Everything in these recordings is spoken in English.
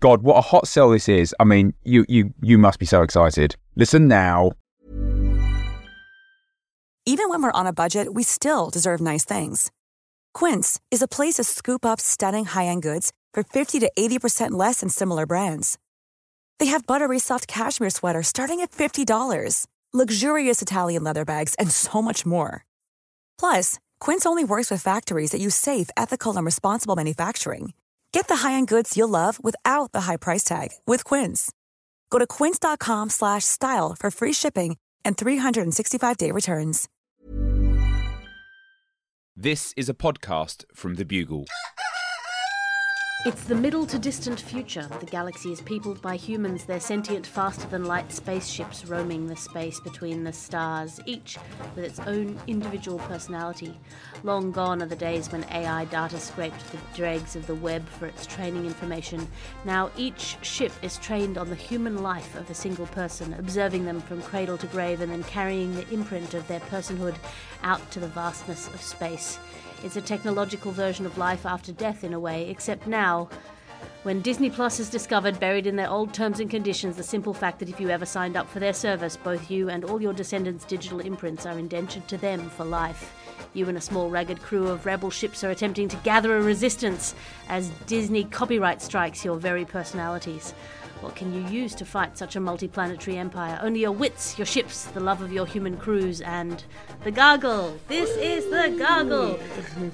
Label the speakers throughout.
Speaker 1: God, what a hot sell this is. I mean, you you you must be so excited. Listen now.
Speaker 2: Even when we're on a budget, we still deserve nice things. Quince is a place to scoop up stunning high-end goods for 50 to 80% less than similar brands. They have buttery soft cashmere sweaters starting at $50, luxurious Italian leather bags, and so much more. Plus, Quince only works with factories that use safe, ethical, and responsible manufacturing. Get the high-end goods you'll love without the high price tag with Quince. Go to quince.com slash style for free shipping and 365-day returns.
Speaker 1: This is a podcast from The Bugle.
Speaker 3: It's the middle to distant future. The galaxy is peopled by humans, their sentient, faster than light spaceships roaming the space between the stars, each with its own individual personality. Long gone are the days when AI data scraped the dregs of the web for its training information. Now each ship is trained on the human life of a single person, observing them from cradle to grave and then carrying the imprint of their personhood out to the vastness of space. It's a technological version of life after death in a way, except now, when Disney Plus has discovered, buried in their old terms and conditions, the simple fact that if you ever signed up for their service, both you and all your descendants' digital imprints are indentured to them for life. You and a small ragged crew of rebel ships are attempting to gather a resistance as Disney copyright strikes your very personalities. What can you use to fight such a multi-planetary empire? Only your wits, your ships, the love of your human crews, and the Gargle. This is the Gargle,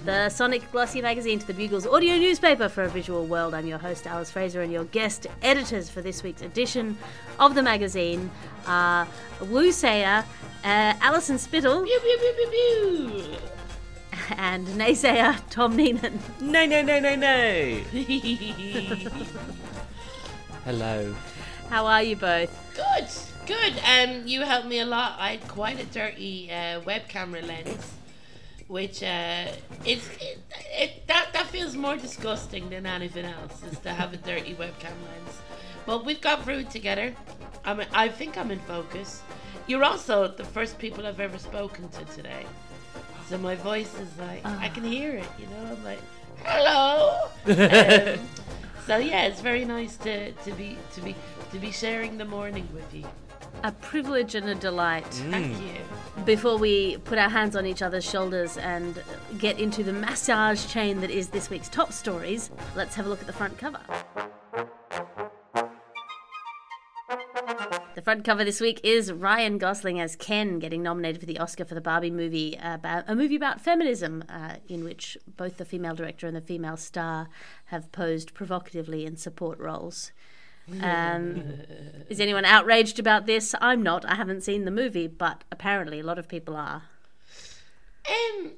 Speaker 3: the Sonic Glossy magazine to the Bugle's audio newspaper for a visual world. I'm your host, Alice Fraser, and your guest editors for this week's edition of the magazine are Wu Sayer, uh, Alison Spittle,
Speaker 4: Pew, pew, pew, pew, pew.
Speaker 3: and naysayer Tom Neenan.
Speaker 4: No, no, no, no, no.
Speaker 5: Hello.
Speaker 3: How are you both?
Speaker 4: good, good. Um, you helped me a lot. I had quite a dirty uh, web camera lens, which uh, it's it, it, that that feels more disgusting than anything else is to have a dirty webcam lens. But we've got through it together. I'm I think I'm in focus. You're also the first people I've ever spoken to today. So my voice is like I can hear it, you know. I'm like, hello. um, so yeah, it's very nice to, to be to be to be sharing the morning with you.
Speaker 3: A privilege and a delight.
Speaker 4: Thank mm. you.
Speaker 3: Before we put our hands on each other's shoulders and get into the massage chain that is this week's top stories, let's have a look at the front cover. The front cover this week is Ryan Gosling as Ken getting nominated for the Oscar for the Barbie movie, about a movie about feminism, uh, in which both the female director and the female star have posed provocatively in support roles. Um, is anyone outraged about this? I'm not. I haven't seen the movie, but apparently a lot of people are.
Speaker 4: Um,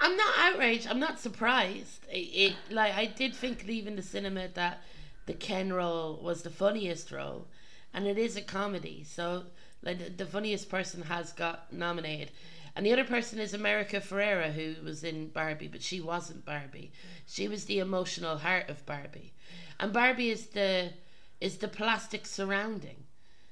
Speaker 4: I'm not outraged. I'm not surprised. It, it like I did think leaving the cinema that the Ken role was the funniest role, and it is a comedy. So like the, funniest person has got nominated, and the other person is America Ferrera, who was in Barbie, but she wasn't Barbie. She was the emotional heart of Barbie, and Barbie is the is the plastic surrounding.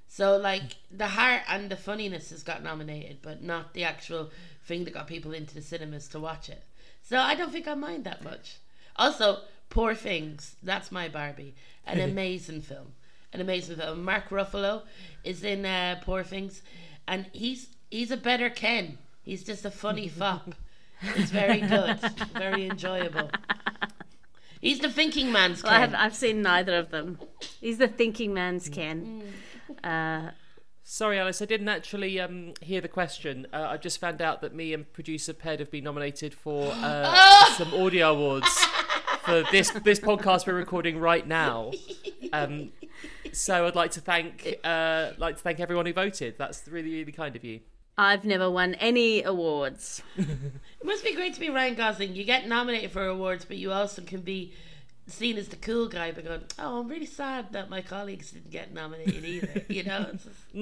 Speaker 4: So like the heart and the funniness has got nominated, but not the actual thing that got people into the cinemas to watch it. So I don't think I mind that much. Also, Poor Things, that's my Barbie. An amazing film. An amazing film. Mark Ruffalo is in uh, Poor Things and he's he's a better Ken. He's just a funny fop. It's very good. very enjoyable. He's the thinking man's
Speaker 3: Well, I have,
Speaker 4: Ken.
Speaker 3: I've seen neither of them. He's the thinking man's Ken. Uh,
Speaker 5: Sorry, Alice, I didn't actually um, hear the question. Uh, I just found out that me and producer Ped have been nominated for uh, some audio awards for this this podcast we're recording right now. Um, so I'd like to thank uh, like to thank everyone who voted. That's really really kind of you.
Speaker 3: I've never won any awards.
Speaker 4: It must be great to be Ryan Gosling. You get nominated for awards, but you also can be seen as the cool guy, but going, "Oh, I'm really sad that my colleagues didn't get nominated either." You know, it's just,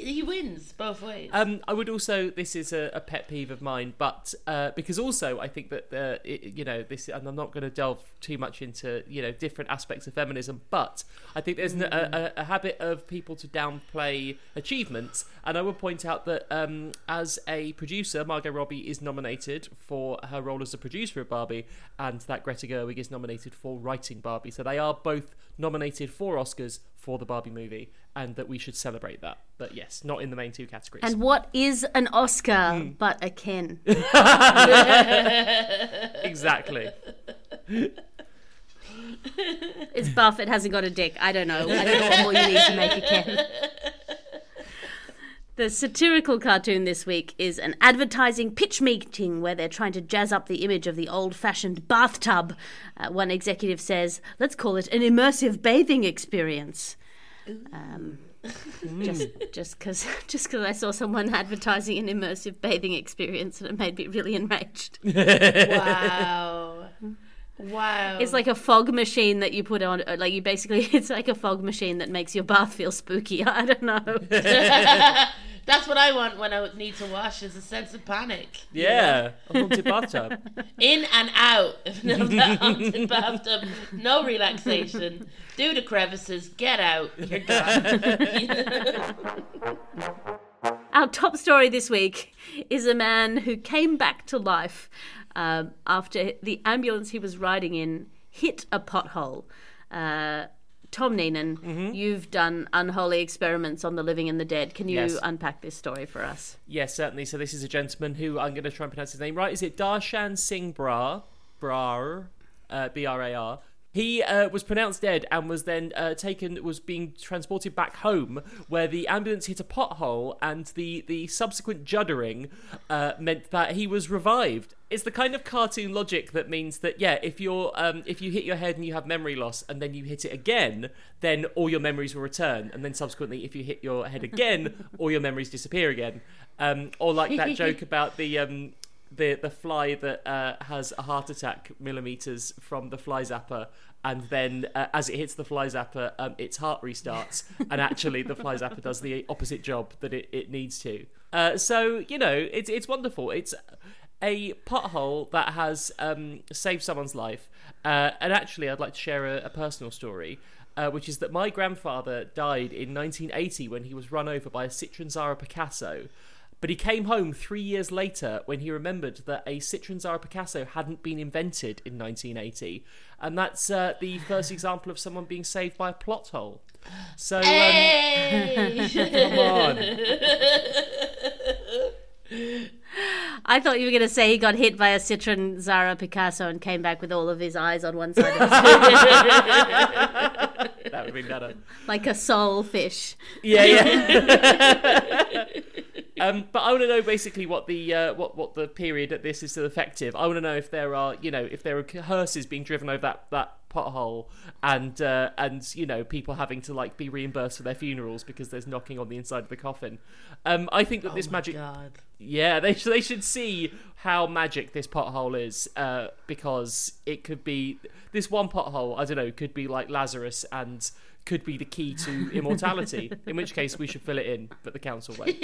Speaker 4: he he wins both ways.
Speaker 5: Um, I would also. This is a, a pet peeve of mine, but uh, because also I think that the it, you know this, and I'm not going to delve too much into you know different aspects of feminism, but I think there's a, a, a habit of people to downplay achievements, and I would point out that um, as a producer, Margot Robbie is nominated for her role as a producer of Barbie, and that Greta Gerwig is nominated for writing Barbie. So they are both nominated for Oscars for the Barbie movie, and that we should celebrate that. But yes, not in the main two categories.
Speaker 3: And what is an Oscar hmm. but a Ken?
Speaker 5: exactly.
Speaker 3: It's buff. It hasn't got a dick. I don't know. I don't know what more you need to make a Ken. The satirical cartoon this week is an advertising pitch meeting where they're trying to jazz up the image of the old fashioned bathtub. Uh, one executive says, let's call it an immersive bathing experience. Um, just because just cause I saw someone advertising an immersive bathing experience and it made me really enraged.
Speaker 4: wow, wow.
Speaker 3: It's like a fog machine that you put on, uh, like you basically, it's like a fog machine that makes your bath feel spooky. I don't know.
Speaker 4: That's what I want when I need to wash is a sense of panic.
Speaker 5: Yeah, a haunted bathtub.
Speaker 4: In and out of the haunted bathtub. No relaxation. Do the crevices. Get out. You're done.
Speaker 3: Our top story this week is a man who came back to life um, after the ambulance he was riding in hit a pothole. Uh, Tom Neenan, you've done unholy experiments on the living and the dead. Can you
Speaker 5: Yes.
Speaker 3: unpack this story for us?
Speaker 5: Yes, certainly. So this is a gentleman who I'm going to try and pronounce his name right. Is it Darshan Singh Brar? Brar, uh, B-R-A-R. He uh, was pronounced dead and was then uh, taken, was being transported back home, where the ambulance hit a pothole, and the the subsequent juddering uh, meant that he was revived. It's the kind of cartoon logic that means that yeah, if you're um, if you hit your head and you have memory loss, and then you hit it again, then all your memories will return, and then subsequently, if you hit your head again, all your memories disappear again. Um, or like that joke about the um, the the fly that uh, has a heart attack millimeters from the fly zapper, and then uh, as it hits the fly zapper, um, its heart restarts, and actually the fly zapper does the opposite job that it, it needs to. Uh, so you know, it's it's wonderful. It's a pothole that has um, saved someone's life, uh, and actually, I'd like to share a, a personal story. Uh, which is that my grandfather died in 1980 when he was run over by a Citroen Xsara Picasso. But he came home three years later when he remembered that a Citroen Xsara Picasso hadn't been invented in 1980. And that's uh, the first example of someone being saved by a plot hole. So, um,
Speaker 4: Hey!
Speaker 5: come on.
Speaker 3: I thought you were going to say he got hit by a Citroen Xsara Picasso and came back with all of his eyes on one side of his head,
Speaker 5: That would be better.
Speaker 3: like a sole fish.
Speaker 5: Yeah, yeah. um, but I want to know basically what the uh, what what the period that this is still effective. I want to know if there are you know if there are hearses being driven over that that pothole and uh, and you know people having to like be reimbursed for their funerals because there's knocking on the inside of the coffin. Um, I think that this
Speaker 4: Oh my
Speaker 5: magic.
Speaker 4: God.
Speaker 5: Yeah, they sh- they should see how magic this pothole is, uh, because it could be this one pothole. I don't know, could be like Lazarus and could be the key to immortality. in which case, we should fill it in, but the council won't.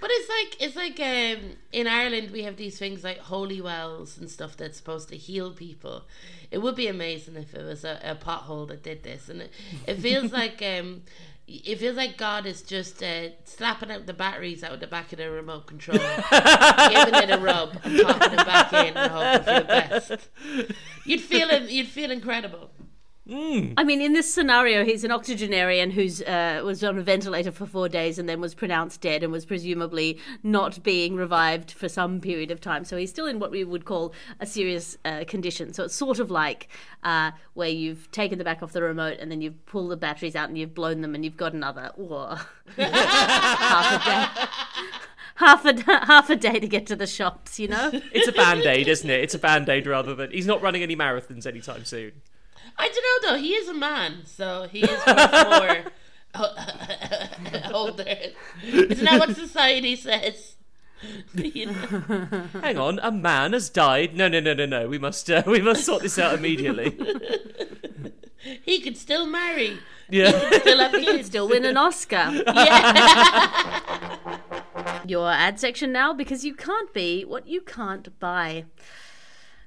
Speaker 4: But it's like it's like um, in Ireland we have these things like holy wells and stuff that's supposed to heal people. It would be amazing if it was a, a pothole that did this, and it, it feels like um, it feels like God is just uh, slapping out the batteries out of the back of the remote control, giving it a rub, and popping it back in, and hoping for the best. You'd feel. You'd feel incredible.
Speaker 3: I mean, in this scenario, he's an octogenarian who's uh, was on a ventilator for four days and then was pronounced dead and was presumably not being revived for some period of time. So he's still in what we would call a serious uh, condition. So it's sort of like uh, where you've taken the back off the remote and then you've pulled the batteries out and you've blown them and you've got another or half a day. Half a, half a day to get to the shops, you know?
Speaker 5: It's a band aid, isn't it? It's a band aid rather than he's not running any marathons anytime soon.
Speaker 4: I don't know though. He is a man, so he is much more older. Isn't that what society says? You know?
Speaker 5: Hang on, a man has died. No, no, no, no, no. We must, uh, we must sort this out immediately.
Speaker 4: He could still marry.
Speaker 5: Yeah.
Speaker 4: Still have kids.
Speaker 3: Still win an Oscar.
Speaker 4: Yeah.
Speaker 3: Your ad section now because you can't be what you can't buy.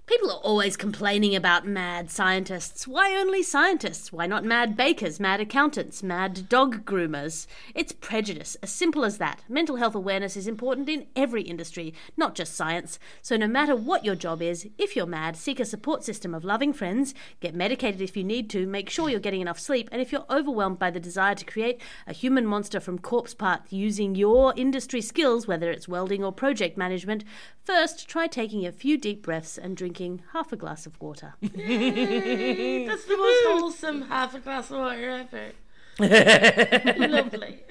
Speaker 3: People are always complaining about mad scientists. Why only scientists? Why not mad bakers, mad accountants, mad dog groomers? It's prejudice, as simple as that. Mental health awareness is important in every industry, not just science. So, no matter what your job is, if you're mad, seek a support system of loving friends, get medicated if you need to, make sure you're getting enough sleep, and if you're overwhelmed by the desire to create a human monster from corpse parts using your industry skills, whether it's welding or project management, first try taking a few deep breaths and drinking half a glass of water.
Speaker 4: That's the most wholesome half a glass of water ever. Lovely.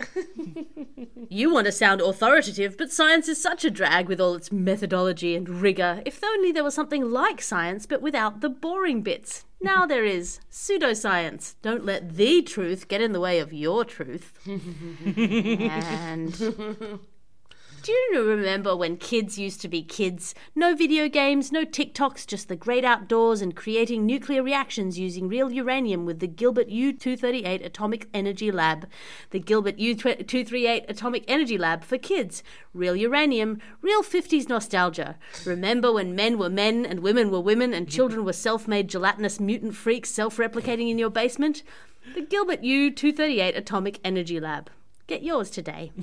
Speaker 3: You want to sound authoritative, but science is such a drag with all its methodology and rigour. If only there was something like science, but without the boring bits. Now there is pseudoscience. Don't let the truth get in the way of your truth. and. Do you remember when kids used to be kids? No video games, no TikToks, just the great outdoors and creating nuclear reactions using real uranium with the Gilbert U 238 Atomic Energy Lab. The Gilbert U 238 Atomic Energy Lab for kids. Real uranium, real 50s nostalgia. Remember when men were men and women were women and children were self made gelatinous mutant freaks self replicating in your basement? The Gilbert U 238 Atomic Energy Lab. Get yours today.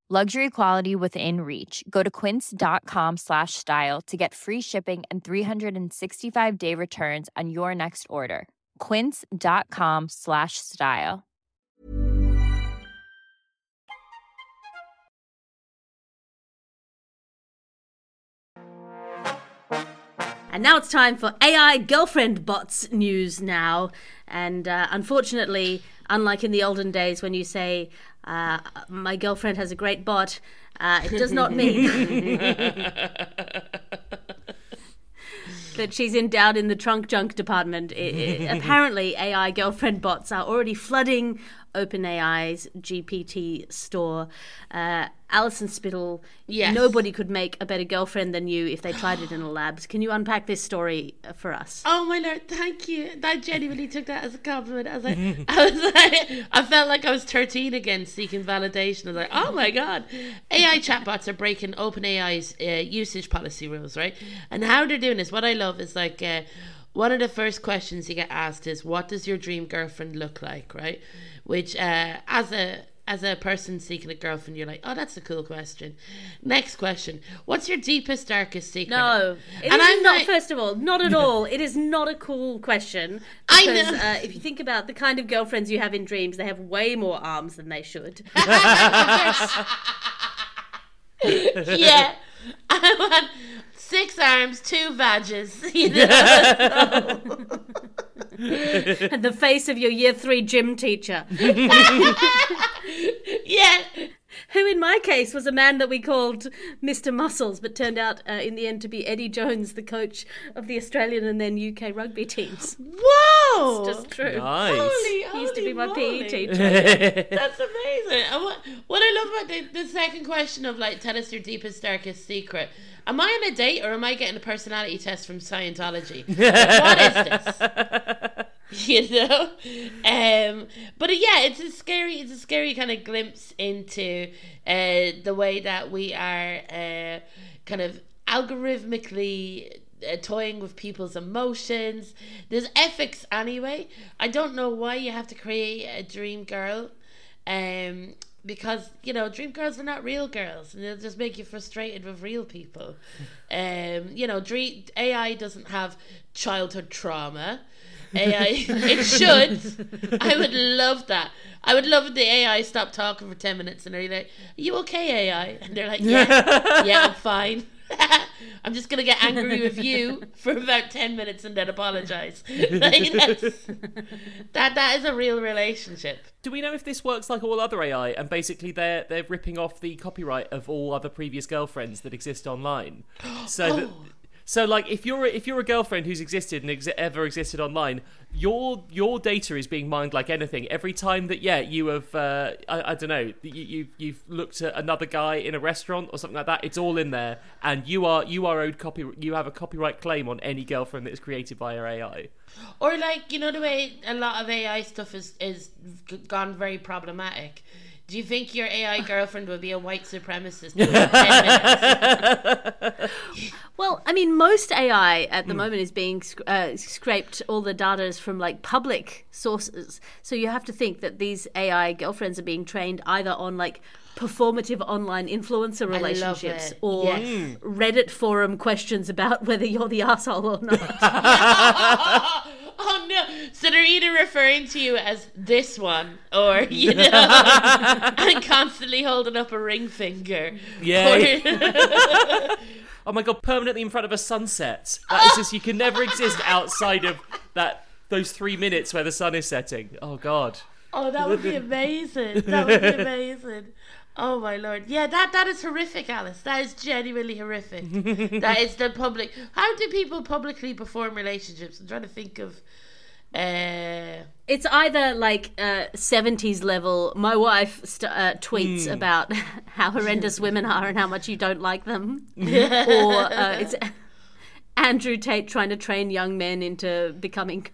Speaker 6: Luxury quality within reach. Go to quince.com slash style to get free shipping and 365 day returns on your next order. Quince.com slash style.
Speaker 3: And now it's time for AI girlfriend bots news now. And uh, unfortunately, unlike in the olden days when you say, uh, my girlfriend has a great bot, uh, it does not mean that she's endowed in the trunk junk department. It, it- apparently, AI girlfriend bots are already flooding OpenAI's GPT store. Uh, Alison Spittle,
Speaker 4: Yes.
Speaker 3: nobody could make a better girlfriend than you if they tried it in a lab. Can you unpack this story uh, for us?
Speaker 4: Oh my lord, thank you. I genuinely took that as a compliment. I was like, I was like, I felt like I was 13 again, seeking validation. I was like, oh my god, AI chatbots are breaking OpenAI's uh, usage policy rules, right? And how they're doing this, what I love is like, uh, one of the first questions you get asked is, "What does your dream girlfriend look like?" Right? Which, uh, as a as a person seeking a girlfriend, you're like, "Oh, that's a cool question." Next question: What's your deepest, darkest secret?
Speaker 3: No, it
Speaker 4: and
Speaker 3: is
Speaker 4: I'm
Speaker 3: not.
Speaker 4: like,
Speaker 3: first of all, not at all. It is not a cool question.
Speaker 4: I know.
Speaker 3: Uh, if you think about the kind of girlfriends you have in dreams, they have way more arms than they should.
Speaker 4: yeah. I want six arms, two badges. You know?
Speaker 3: and the face of your year three gym teacher,
Speaker 4: yeah.
Speaker 3: who in my case was a man that we called Mr. Muscles, but turned out uh, in the end to be Eddie Jones, the coach of the Australian and then UK rugby teams.
Speaker 4: Whoa.
Speaker 3: Just true.
Speaker 5: Nice.
Speaker 4: Holy,
Speaker 3: He used to be my
Speaker 4: moly.
Speaker 3: PE teacher.
Speaker 4: That's amazing. And what, what I love about the, the second question of like, tell us your deepest, darkest secret. Am I on a date or am I getting a personality test from Scientology? Like, what is this? you know um but uh, yeah it's a scary it's a scary kind of glimpse into uh the way that we are uh kind of algorithmically uh, toying with people's emotions there's ethics anyway i don't know why you have to create a dream girl um because you know dream girls are not real girls and they'll just make you frustrated with real people um you know dream ai doesn't have childhood trauma AI. It should. I would love that. I would love if the AI stopped talking for 10 minutes and they're like, Are you okay, AI? And they're like, Yeah, yeah, I'm fine. I'm just gonna get angry with you for about ten minutes and then apologize. like, that that is a real relationship.
Speaker 5: Do we know if this works like all other AI, and basically they're they're ripping off the copyright of all other previous girlfriends that exist online? So that, oh. So like if you're a, if you're a girlfriend who's existed and ex- ever existed online, your your data is being mined like anything. Every time that yeah you have uh, I, I don't know you, you you've looked at another guy in a restaurant or something like that, it's all in there, and you are you are owed copy you have a copyright claim on any girlfriend that is created by your AI.
Speaker 4: Or like you know the way a lot of AI stuff is is gone very problematic. Do you think your AI girlfriend will be a white supremacist? in 10 minutes?
Speaker 3: Well, I mean, most AI at the moment is being uh, scraped. All the data is from like public sources, so you have to think that these AI girlfriends are being trained either on like performative online influencer relationships or
Speaker 4: Yes.
Speaker 3: Reddit forum questions about whether you're the asshole or not.
Speaker 4: oh no! So they're either referring to you as this one, or you know, and constantly holding up a ring finger.
Speaker 5: Yeah.
Speaker 4: Or-
Speaker 5: Oh my god, permanently in front of a sunset. That is just you can never exist outside of that those three minutes where the sun is setting. Oh god.
Speaker 4: Oh, that would be amazing. That would be amazing. Oh my lord. Yeah, that that is horrific, Alice. That is genuinely horrific. that is the public. How do people publicly perform relationships? I'm trying to think of. Uh,
Speaker 3: It's either like uh, 70s level, my wife st- uh, tweets
Speaker 5: Hmm.
Speaker 3: about how horrendous women are and how much you don't like them. or uh, it's Andrew Tate trying to train young men into becoming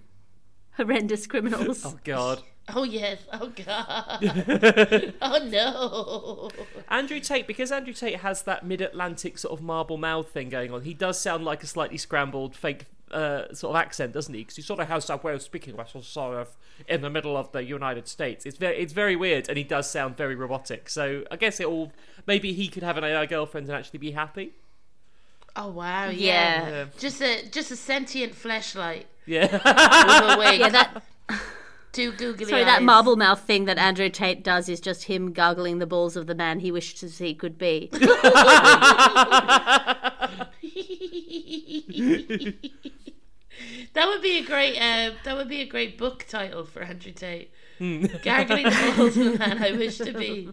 Speaker 3: horrendous criminals.
Speaker 5: Oh god.
Speaker 4: Oh yes. Oh god. oh no.
Speaker 5: Andrew Tate, because Andrew Tate has that mid-Atlantic sort of marble mouth thing going on, he does sound like a slightly scrambled fake uh, sort of accent, doesn't he? Because he sort of has that way of speaking, like sort of in the middle of the United States. It's very, it's very weird, and he does sound very robotic. So I guess it all. Maybe he could have an AI girlfriend and actually be happy.
Speaker 4: Oh wow. Yeah.
Speaker 3: Yeah.
Speaker 4: Just a just a sentient flashlight.
Speaker 5: Yeah.
Speaker 4: with a wig.
Speaker 3: Yeah, that
Speaker 4: Two googly
Speaker 3: sorry, that
Speaker 4: eyes.
Speaker 3: marble mouth thing that Andrew Tate does is just him gargling the balls of the man he wished to see could be.
Speaker 4: That would be a great. Uh, that would be a great book title for Andrew Tate. Gargling the balls of the man I wish to be.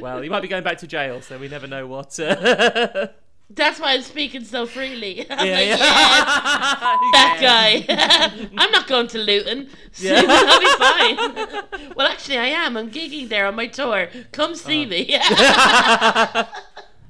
Speaker 5: well, he might be going back to jail, so we never know what. Uh...
Speaker 4: That's why I'm speaking so freely. I'm
Speaker 5: Yeah,
Speaker 4: like,
Speaker 5: yeah.
Speaker 4: that guy. I'm not going to Luton. So I'll be fine. well, actually, I am. I'm gigging there on my tour. Come see oh. me.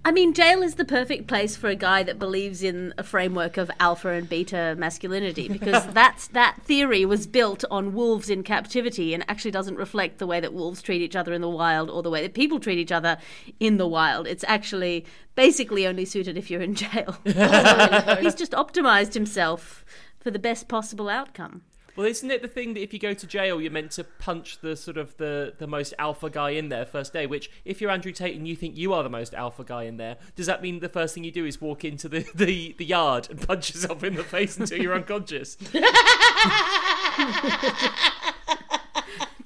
Speaker 3: I mean, jail is the perfect place for a guy that believes in a framework of alpha and beta masculinity because that's that theory was built on wolves in captivity and actually doesn't reflect the way that wolves treat each other in the wild or the way that people treat each other in the wild. It's actually basically only suited if you're in jail. He's just optimized himself for the best possible outcome.
Speaker 5: Well, isn't it the thing that if you go to jail, you're meant to punch the sort of the, the most alpha guy in there first day? Which, if you're Andrew Tate and you think you are the most alpha guy in there, does that mean the first thing you do is walk into the, the, the yard and punch yourself in the face until you're unconscious?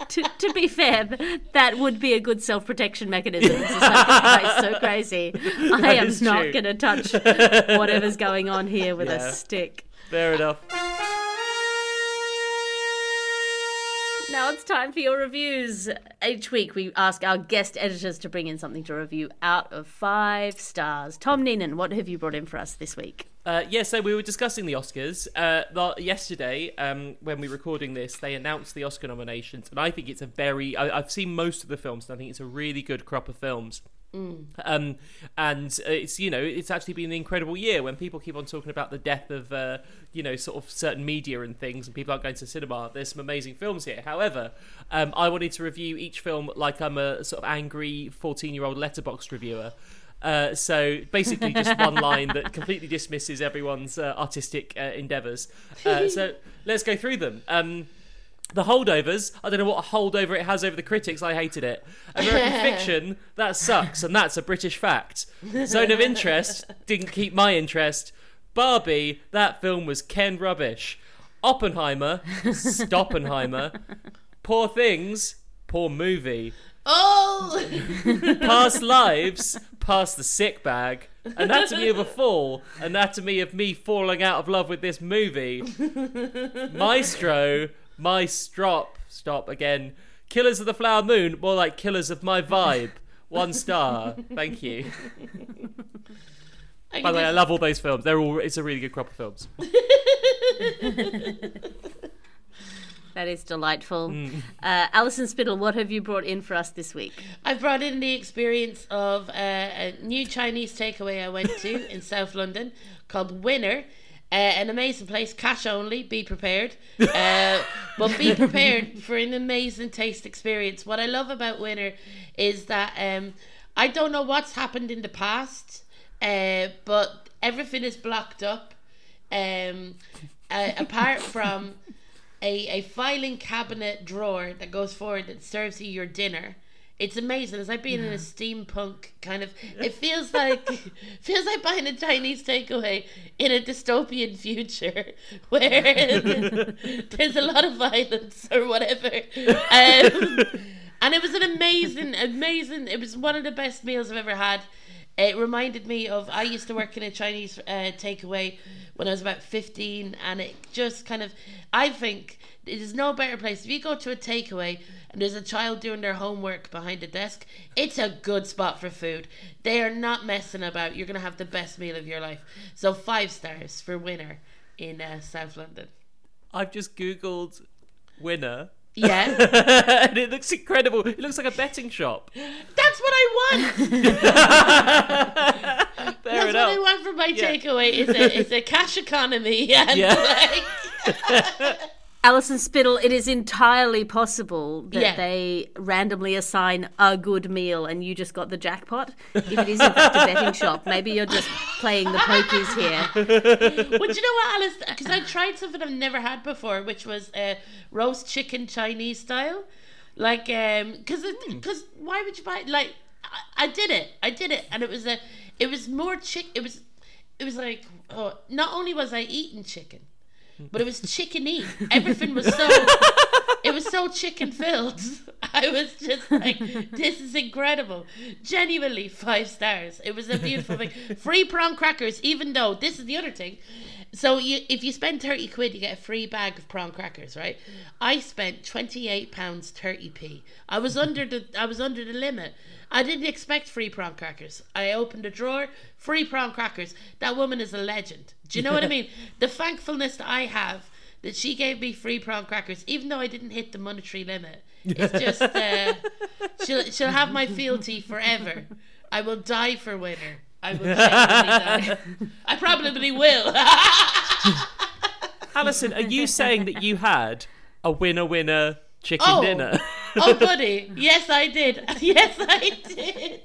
Speaker 3: to, to be fair, that would be a good self protection mechanism. It's just like, this guy's so crazy. I am not going to touch whatever's going on here with
Speaker 5: Yeah.
Speaker 3: a stick.
Speaker 5: Fair enough.
Speaker 3: Now it's time for your reviews. Each week we ask our guest editors to bring in something to review out of five stars. Tom Neenan, what have you brought in for us this week?
Speaker 5: Uh, yeah, so we were discussing the Oscars uh, yesterday. Um, when we were recording this, they announced the Oscar nominations, and I think it's a very. I, I've seen most of the films, and I think it's a really good crop of films. Um, and it's you know it's actually been an incredible year when people keep on talking about the death of uh, you know sort of certain media and things, and people aren't going to cinema. There's some amazing films here. However, um, I wanted to review each film like I'm a sort of angry 14 year old letterbox reviewer. Uh, so basically, just one line that completely dismisses everyone's uh, artistic uh, endeavours. Uh, so let's go through them. Um, the holdovers. I don't know what a holdover it has over the critics. I hated it. American Fiction. That sucks, and that's a British fact. Zone of Interest didn't keep my interest. Barbie. That film was Ken rubbish. Oppenheimer. Stoppenheimer. Poor Things. Poor movie.
Speaker 4: oh,
Speaker 5: Past lives, past the sick bag, Anatomy of a Fall, Anatomy of me falling out of love with this movie, Maestro, My Strop, stop again, Killers of the Flower Moon, more like Killers of My Vibe. One star. Thank you.
Speaker 4: I
Speaker 5: By the way, I love all those films. They're all. It's a really good crop of films.
Speaker 3: That is delightful.
Speaker 5: Mm.
Speaker 3: Uh, Alison Spittle, what have you brought in for us this week?
Speaker 4: I've brought in the experience of uh, a new Chinese takeaway I went to in South London called Winner. Uh, an amazing place, cash only. Be prepared, uh, but be prepared for an amazing taste experience. What I love about Winner is that um, I don't know what's happened in the past, uh, but everything is blocked up, um, uh, apart from a, a filing cabinet drawer that goes forward that serves you your dinner. It's amazing. It's like being in a steampunk kind of. It feels like feels like buying a Chinese takeaway in a dystopian future where there's a lot of violence or whatever. Um, and it was an amazing, amazing. It was one of the best meals I've ever had. It reminded me of I used to work in a Chinese uh, takeaway when I was about 15, and it just kind of, I think there's no better place. If you go to a takeaway and there's a child doing their homework behind a desk, it's a good spot for food. They are not messing about. You're going to have the best meal of your life. So, five stars for winner in uh, South London.
Speaker 5: I've just googled winner,
Speaker 4: Yeah,
Speaker 5: and it looks incredible. It looks like a betting shop.
Speaker 4: that's what I want. That's what. I want from my
Speaker 5: Yeah.
Speaker 4: takeaway. Is a is a cash economy and
Speaker 5: Yeah.
Speaker 4: like.
Speaker 3: Alison Spittle, it is entirely possible that
Speaker 4: Yeah.
Speaker 3: they randomly assign a good meal and you just got the jackpot. If it is in fact a betting shop, maybe you're just playing the pokies here.
Speaker 4: Well, do you know what, Alice? Because I tried something I've never had before, which was uh, roast chicken Chinese style. Like, um, because because why would you buy? Like, I, I did it, I did it, and it was a, it was more chick. It was, it was like, oh, not only was I eating chicken, but it was chickeny. Everything was so. It was so chicken filled. I was just like, this is incredible. Genuinely five stars. It was a beautiful thing. Free prawn crackers, even though this is the other thing. So you, if you spend thirty quid, you get a free bag of prawn crackers, right? I spent twenty eight pounds thirty p. I was under the I was under the limit. I didn't expect free prawn crackers. I opened a drawer, free prawn crackers. That woman is a legend. Do you know what I mean? The thankfulness that I have that she gave me free prawn crackers, even though I didn't hit the monetary limit. It's just uh, she'll she'll have my fealty forever. I will die for winner. I will die. I probably will.
Speaker 5: Alison, are you saying that you had a winner winner chicken
Speaker 4: Oh.
Speaker 5: dinner?
Speaker 4: oh, buddy. Yes, I did. Yes, I did.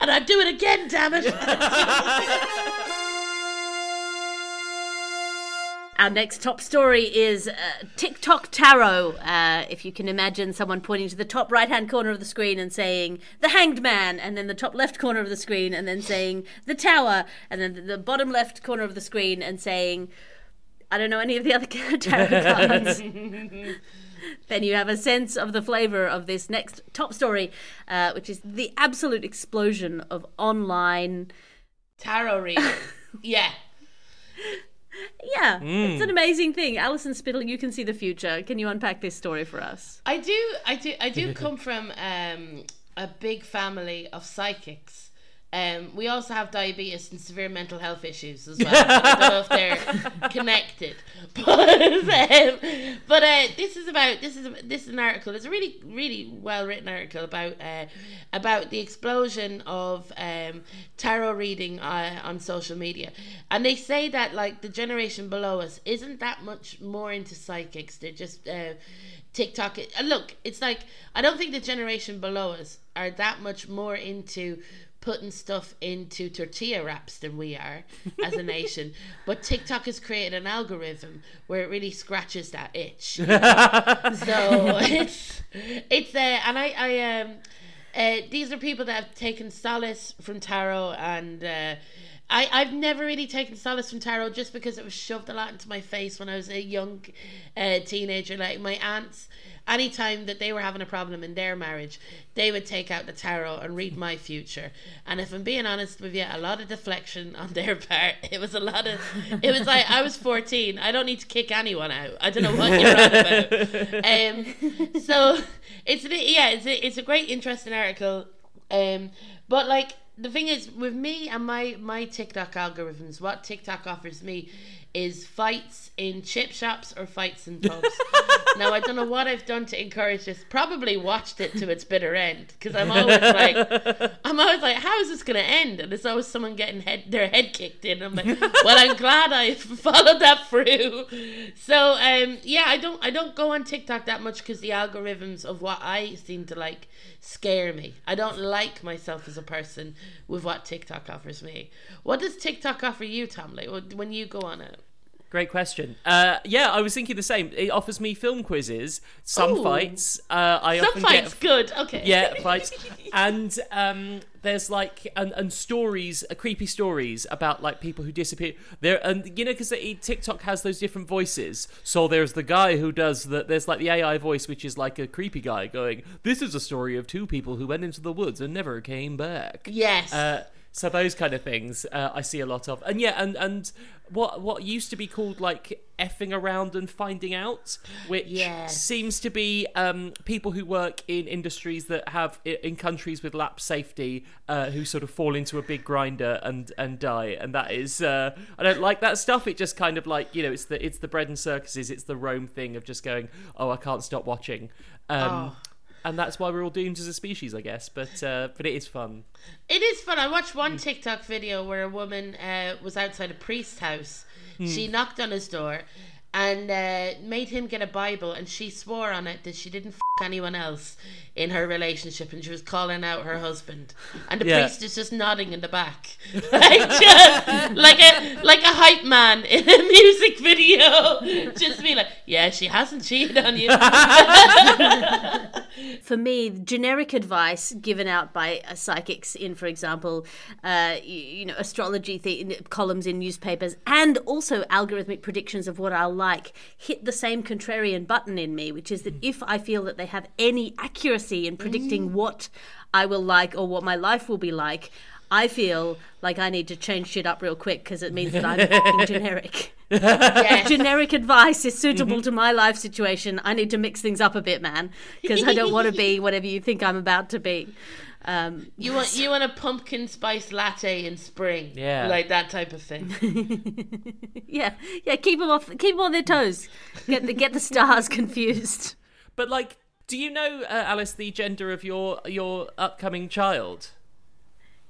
Speaker 4: and I'd do it again, damn it.
Speaker 3: Our next top story is uh, TikTok Tarot. Uh, if you can imagine someone pointing to the top right hand corner of the screen and saying the hanged man, and then the top left corner of the screen and then saying the tower, and then the bottom left corner of the screen and saying, I don't know any of the other tarot cards. then you have a sense of the flavor of this next top story, uh, which is the absolute explosion of online.
Speaker 4: Tarot reading. Yeah.
Speaker 3: Yeah, it's an amazing thing. Alison Spittle, you can see the future. Can you unpack this story for us?
Speaker 4: I do, I do, I do come from um, a big family of psychics. Um, we also have diabetes and severe mental health issues as well. I don't know if they're connected, but um, but uh, this is about this is this is an article. It's a really really well written article about uh, about the explosion of um, tarot reading uh, on social media, and they say that like the generation below us isn't that much more into psychics. They're just uh, TikTok. uh, Look, it's like I don't think the generation below us are that much more into putting stuff into tortilla wraps than we are as a nation. But TikTok has created an algorithm where it really scratches that itch. you know? so it's it's uh, and I I um uh, these are people that have taken solace from tarot and. Uh, I, I've never really taken solace from tarot just because it was shoved a lot into my face when I was a young uh, teenager. Like my aunts, anytime that they were having a problem in their marriage, they would take out the tarot and read my future. And if I'm being honest with you, a lot of deflection on their part. It was a lot of. It was like I was 14. I don't need to kick anyone out. I don't know what you're on about. Um, so it's yeah, it's a, it's a great interesting article. Um, but like the thing is with me and my my TikTok algorithms, what TikTok offers me is fights in chip shops or fights in pubs. now I don't know what I've done to encourage this. Probably watched it to its bitter end because I'm always like, I'm always like, how is this going to end? And there's always someone getting head their head kicked in. I'm like, well, I'm glad I followed that through. So um, yeah, I don't I don't go on TikTok that much because the algorithms of what I seem to like scare me. I don't like myself as a person with what TikTok offers me. What does TikTok offer you, Tom? Like when you go on it?
Speaker 5: Great question. Uh, yeah, I was thinking the same. It offers me film quizzes, some
Speaker 4: Ooh.
Speaker 5: fights. Uh, I
Speaker 4: Some
Speaker 5: often
Speaker 4: fights
Speaker 5: get
Speaker 4: good. Okay.
Speaker 5: yeah fights, and um, there's like and, and stories, uh, creepy stories about like people who disappear. There and you know because TikTok has those different voices. So there's the guy who does the there's like the AI voice which is like a creepy guy going, "This is a story of two people who went into the woods and never came back."
Speaker 4: Yes.
Speaker 5: So those kind of things uh, I see a lot of, and yeah, and and what what used to be called like effing around and finding out, which seems to be um, people who work in industries that have in countries with lapse safety uh, who sort of fall into a big grinder and and die, and that is uh, I don't like that stuff. It just kind of like you know it's the it's the bread and circuses, it's the Rome thing of just going oh I can't stop watching. Um,
Speaker 4: Oh.
Speaker 5: And that's why we're all doomed as a species, I guess. But uh, but it is fun.
Speaker 4: It is fun. I watched one TikTok video where a woman uh, was outside a priest's house.
Speaker 5: Hmm.
Speaker 4: She knocked on his door and uh, made him get a Bible, and she swore on it that she didn't f- anyone else in her relationship, and she was calling out her husband. And the
Speaker 5: Yeah.
Speaker 4: priest is just nodding in the back, like just like a like a hype man in a music video, just be like, "Yeah, she hasn't cheated on you."
Speaker 3: For me, generic advice given out by uh, psychics in, for example, uh, you, you know, astrology th- columns in newspapers, and also algorithmic predictions of what I'll like, hit the same contrarian button in me, which is that if I feel that they have any accuracy in predicting mm. what I will like or what my life will be like, I feel like I need to change shit up real quick because it means that I'm f***ing generic.
Speaker 4: Yes.
Speaker 3: generic advice is suitable to my life situation. I need to mix things up a bit, man, because I don't want to be whatever you think I'm about to be. Um,
Speaker 4: You want you want a pumpkin spice latte in spring,
Speaker 5: Yeah.
Speaker 4: like that type of thing.
Speaker 3: yeah, yeah. Keep them off. Keep them on their toes. Get the get the stars confused.
Speaker 5: But like, do you know, uh, Alice, the gender of your your upcoming child?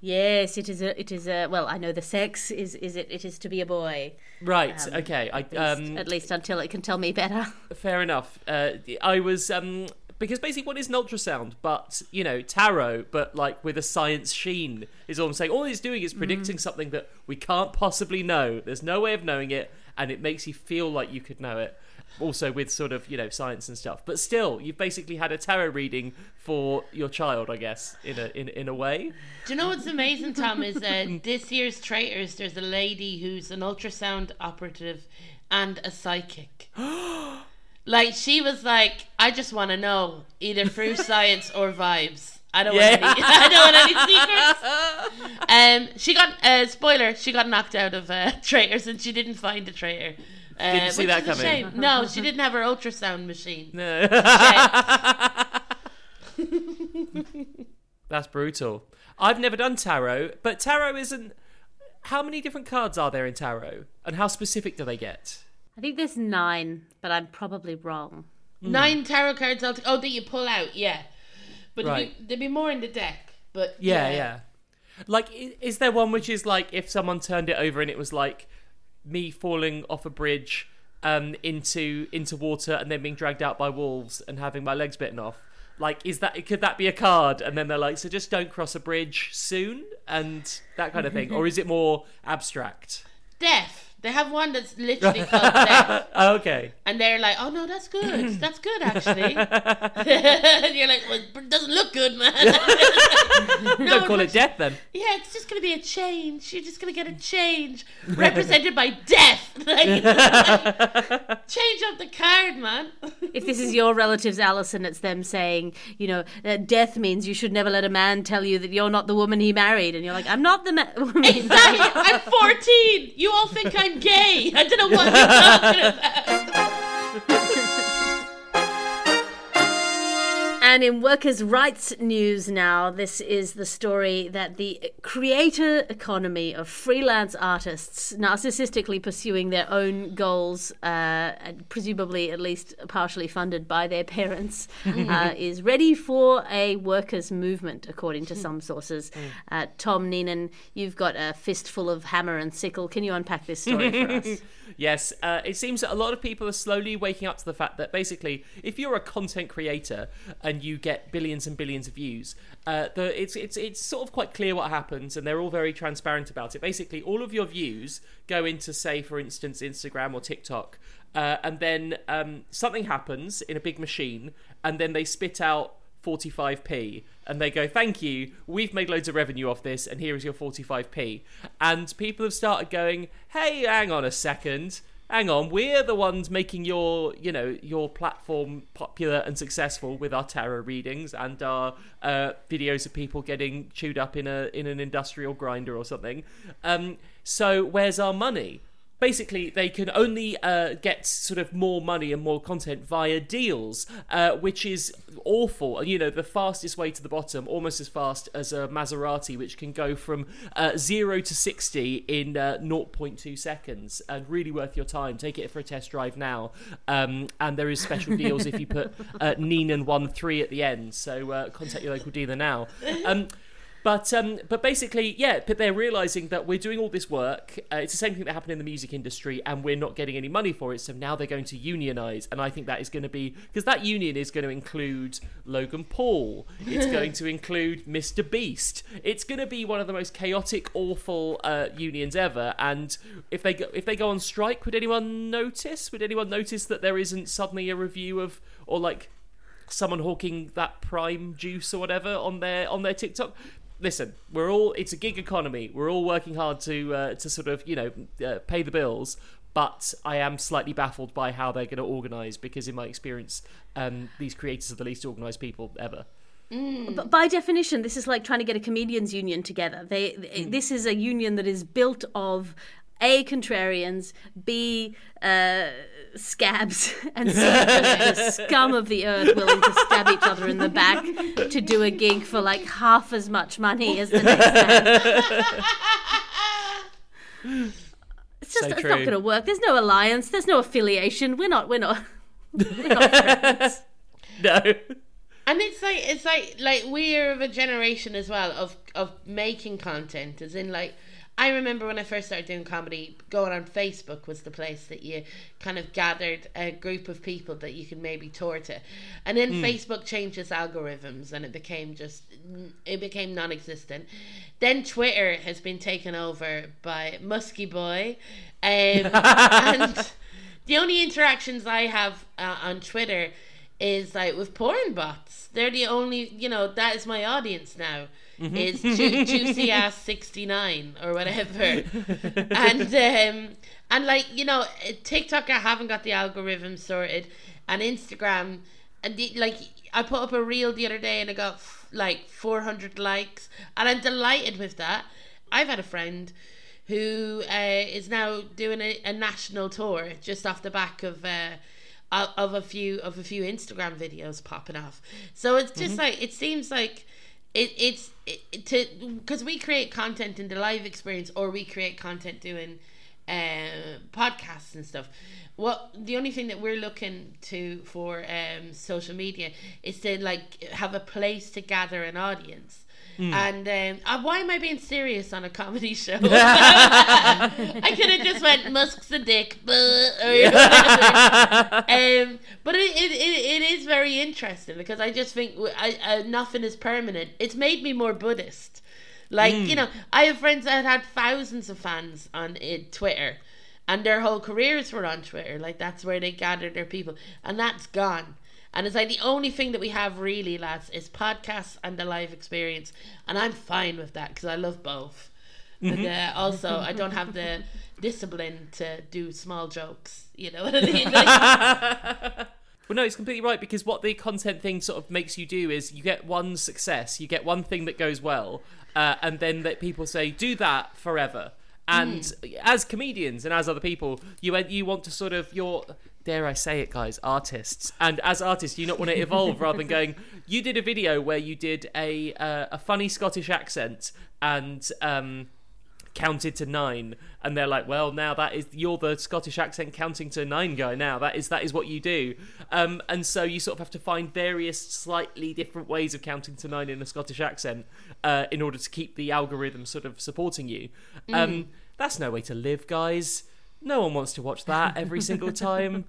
Speaker 3: Yes, it is a. It is a. Well, I know the sex is. Is it? It is to be a boy.
Speaker 5: Right. okay. I
Speaker 3: At least,
Speaker 5: um,
Speaker 3: at least until it can tell me better.
Speaker 5: fair enough. Uh, I was um because basically what is an ultrasound but you know tarot but like with a science sheen is all i'm saying all it's doing is predicting something that we can't possibly know there's no way of knowing it and it makes you feel like you could know it also with sort of you know science and stuff but still you've basically had a tarot reading for your child i guess in a in, in a way
Speaker 4: Do you know what's amazing, Tom? Is uh, this year's Traitors? There's a lady who's an ultrasound operative and a psychic. like she was like, I just want to know either through science or vibes. I don't want any. I don't want any secrets. Um, she got uh, spoiler. She got knocked out of uh, Traitors, and she didn't find a traitor. Uh,
Speaker 5: Didn't see
Speaker 4: which
Speaker 5: that
Speaker 4: is a
Speaker 5: coming.
Speaker 4: shame. No, she didn't have her ultrasound machine.
Speaker 5: no that's brutal i've never done tarot but tarot isn't how many different cards are there in tarot and how specific do they get
Speaker 3: I think there's nine, but I'm probably wrong.
Speaker 4: Nine tarot cards. I'll oh, that you pull out. Yeah, but there'd,
Speaker 5: Right.
Speaker 4: be, there'd be more in the deck. But
Speaker 5: Yeah, yeah. Like, is there one which is like if someone turned it over and it was like me falling off a bridge um, into into water and then being dragged out by wolves and having my legs bitten off? Like, is that could that be a card? And then they're like, so just don't cross a bridge soon and that kind of thing, or is it more abstract?
Speaker 4: Deaf. They have one that's literally called Deaf,
Speaker 5: Oh, okay.
Speaker 4: and they're like, "Oh no, that's good. That's good actually." and you're like, "Well, it doesn't look good, man."
Speaker 5: Don't call it death then.
Speaker 4: Yeah, it's just going to be a change. You're just going to get a change represented by death. Like, change up the card, man.
Speaker 3: If this is your relatives, Alison, it's them saying, you know, that death means you should never let a man tell you that you're not the woman he married. And you're like, I'm not the man.
Speaker 4: Exactly. I'm 14. You all think I'm gay. I don't know what you're talking about.
Speaker 3: And in workers' rights news now, this is the story that the creator economy of freelance artists narcissistically pursuing their own goals, uh, presumably at least partially funded by their parents, uh, is ready for a workers' movement, according to some sources. Uh, Tom Neenan, you've got a fistful of hammer and sickle. Can you unpack this story for us?
Speaker 5: Yes, uh, it seems that a lot of people are slowly waking up to the fact that basically, if you're a content creator and you get billions and billions of views, uh, the, it's it's it's sort of quite clear what happens, and they're all very transparent about it. Basically, all of your views go into, say, for instance, Instagram or TikTok, uh, and then um, something happens in a big machine, and then they spit out 45p and they go thank you we've made loads of revenue off this and here is your 45p and people have started going hey hang on a second hang on we're the ones making your you know your platform popular and successful with our tarot readings and our uh, videos of people getting chewed up in a in an industrial grinder or something. Um, so where's our money basically they can only uh, get sort of more money and more content via deals, uh, which is awful. You know, the fastest way to the bottom, almost as fast as a Maserati, which can go from uh, zero to sixty in uh, 0.2 seconds, and really worth your time. Take it for a test drive now, um, and there is special deals if you put uh, Neenan one three at the end. So uh, contact your local dealer now. Um, but um, but basically, yeah. But they're realizing that we're doing all this work. Uh, it's the same thing that happened in the music industry, and we're not getting any money for it. So now they're going to unionize, and I think that is going to be because that union is going to include Logan Paul. It's going to include Mr. Beast. It's going to be one of the most chaotic, awful uh, unions ever. And if they go, if they go on strike, would anyone notice? Would anyone notice that there isn't suddenly a review of or like someone hawking that prime juice or whatever on their on their TikTok. Listen, we're all it's a gig economy. We're all working hard to uh, to sort of you know uh, pay the bills. But I am slightly baffled by how they're going to organise because, in my experience, um, these creators are the least organised people ever.
Speaker 3: But by definition, this is like trying to get a comedians union together. They, they- this is a union that is built of a contrarians, b uh, scabs, and c the scum of the earth willing to stab each other in the back to do a gig for like half as much money as the next man. It's just
Speaker 5: So
Speaker 3: it's
Speaker 5: true.
Speaker 3: not going to work. There's no alliance. There's no affiliation. We're not. We're not. We're not friends.
Speaker 5: No,
Speaker 4: And it's like it's like like we're of a generation as well of of making content. As in like I remember when I first started doing comedy, going on Facebook was the place that you kind of gathered a group of people that you could maybe tour to. And then Facebook changed its algorithms and it became just it became non existent. Then Twitter has been taken over by Musky Boy. Um, and the only interactions I have uh, on Twitter is like with porn bots. They're the only, you know, that is my audience now. Is ju- juicy ass sixty nine or whatever, and um, and like you know, TikTok I haven't got the algorithm sorted, and Instagram, and the, like I put up a reel the other day and I got f- like four hundred likes, and I'm delighted with that. I've had a friend who uh, is now doing a, a national tour just off the back of uh, of of a few of a few Instagram videos popping off. So it's just like it seems like it it's it, to because we create content in the live experience or we create content doing uh, podcasts and stuff. What the only thing that we're looking to for um, social media is to like have a place to gather an audience. And um, uh, why am I being serious on a comedy show? I could have just went Musk's a dick, or um, but it, it, it, it is very interesting because I just think I, I, nothing is permanent. It's made me more Buddhist. Like you know, I have friends that had thousands of fans on uh, Twitter, and their whole careers were on Twitter. Like that's where they gathered their people, and that's gone. And it's like the only thing that we have really, lads, is podcasts and the live experience. And I'm fine with that because I love both. And uh, also, I don't have the discipline to do small jokes. You know what I mean? Like,
Speaker 5: Well, no, it's completely right because what the content thing sort of makes you do is you get one success, you get one thing that goes well, uh, and then that people say do that forever. And as comedians and as other people, you you want to sort of your dare I say it, guys, artists, and as artists, you not want to evolve rather than going. You did a video where you did a uh, a funny Scottish accent and. Um, counted to nine. And they're like well now that is you're the scottish accent counting to nine guy now. That is that is what you do. Um, and so you sort of have to find various slightly different ways of counting to nine in a scottish accent uh, in order to keep the algorithm sort of supporting you. Um, that's no way to live guys no one wants to watch that every single time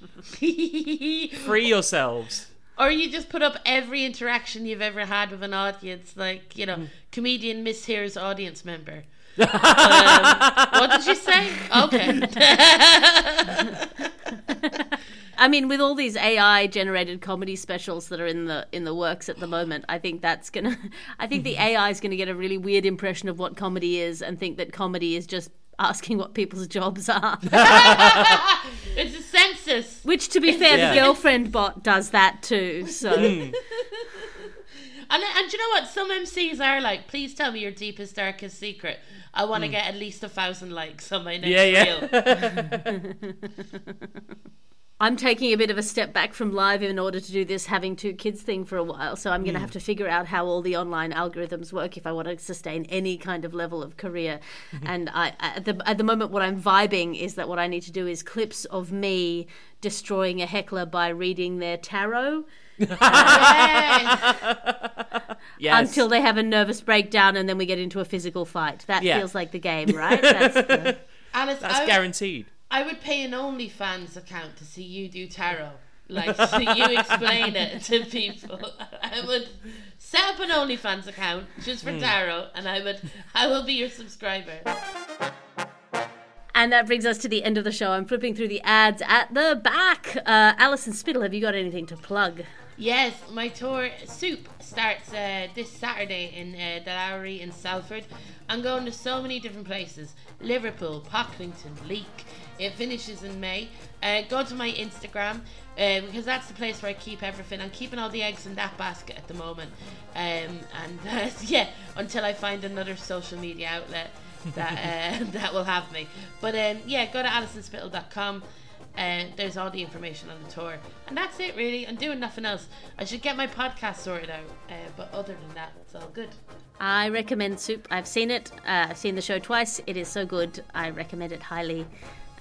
Speaker 5: free yourselves
Speaker 4: or you just put up every interaction you've ever had with an audience, like you know, comedian mishears audience member. um, what did you say? Okay.
Speaker 3: I mean, with all these AI generated comedy specials that are in the in the works at the moment, I think that's gonna. I think the AI is gonna get a really weird impression of what comedy is and think that comedy is just asking what people's jobs are.
Speaker 4: it's a census.
Speaker 3: Which, to be fair,
Speaker 5: Yeah.
Speaker 3: the girlfriend bot does that too. So hmm.
Speaker 4: And, and do you know what? Some MCs are like, please tell me your deepest, darkest secret. I want to hmm. get at least a thousand likes on my next
Speaker 5: Yeah, yeah.
Speaker 4: reel.
Speaker 3: I'm taking a bit of a step back from live in order to do this having two kids thing for a while. So I'm going to mm. have to figure out how all the online algorithms work if I want to sustain any kind of level of career. Mm-hmm. and I, at the at the moment, what I'm vibing is that what I need to do is clips of me destroying a heckler by reading their tarot.
Speaker 5: yes
Speaker 3: Until they have a nervous breakdown, and then we get into a physical fight. That
Speaker 5: Yeah.
Speaker 3: feels like the game, right? That's the,
Speaker 4: Alice,
Speaker 5: that's
Speaker 4: I,
Speaker 5: guaranteed
Speaker 4: I would pay an OnlyFans account to see you do tarot. Like, so you explain it to people. I would set up an OnlyFans account just for tarot, and I would, I will be your subscriber.
Speaker 3: And that brings us to the end of the show. I'm flipping through the ads at the back. Uh, Alison Spittle, have you got anything to plug?
Speaker 4: Yes, my tour Soup starts uh, this Saturday in uh, the Lowry in Salford. I'm going to so many different places Liverpool, Pocklington, Leek. It finishes in May. Uh, go to my Instagram uh, because that's the place where I keep everything. I'm keeping all the eggs in that basket at the moment. Um, and uh, yeah, until I find another social media outlet that uh, that will have me. But um, yeah, go to alisonspittle.com. Uh, there's all the information on the tour, and that's it really. I'm doing nothing else. I should get my podcast sorted out, uh, but other than that, it's all good.
Speaker 3: I recommend Soup. I've seen it. Uh, I've seen the show twice. It is so good. I recommend it highly.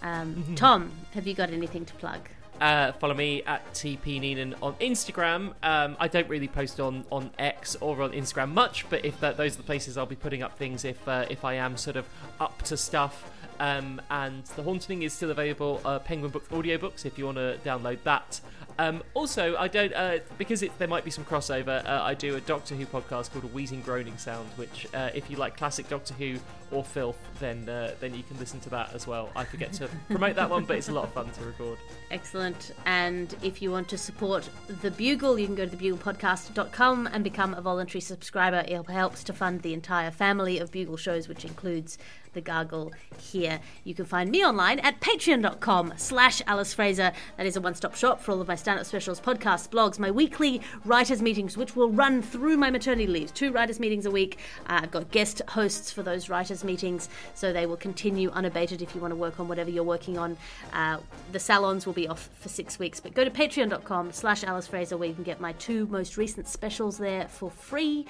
Speaker 3: Um, Tom, have you got anything to plug?
Speaker 5: Uh, follow me at TP Neenan on Instagram. Um, I don't really post on, on X or on Instagram much, but if that, those are the places I'll be putting up things if uh, if I am sort of up to stuff. Um, and The Haunting is still available, uh, Penguin Books audiobooks, if you want to download that. Um, also, I don't uh, because it, there might be some crossover. Uh, I do a Doctor Who podcast called A Wheezing Groaning Sound, which uh, if you like classic Doctor Who or filth, then uh, then you can listen to that as well. I forget to promote that one, but it's a lot of fun to record.
Speaker 3: Excellent. And if you want to support The Bugle, you can go to thebuglepodcast.com and become a voluntary subscriber. It helps to fund the entire family of Bugle shows, which includes The Gargle here. You can find me online at patreon.com slash Alice Fraser. That is a one-stop shop for all of my stand-up specials, podcasts, blogs, my weekly writers' meetings, which will run through my maternity leave. Two writers' meetings a week. Uh, I've got guest hosts for those writers' meetings, so they will continue unabated if you want to work on whatever you're working on. Uh, the salons will be off for six weeks, but go to patreon.com slash Alice Fraser where you can get my two most recent specials there for free,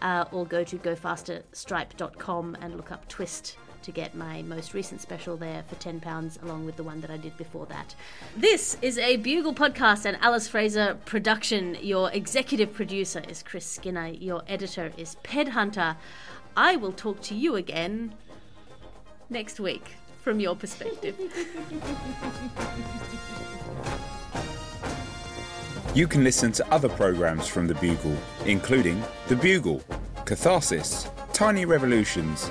Speaker 3: uh, or go to gofasterstripe.com and look up Twist to get my most recent special there for £10 along with the one that I did before that. This is a Bugle podcast and Alice Fraser production. Your executive producer is Chris Skinner, your editor is Ped Hunter. I will talk to you again next week from your perspective.
Speaker 1: You can listen to other programs from The Bugle, including The Bugle, Catharsis, Tiny Revolutions,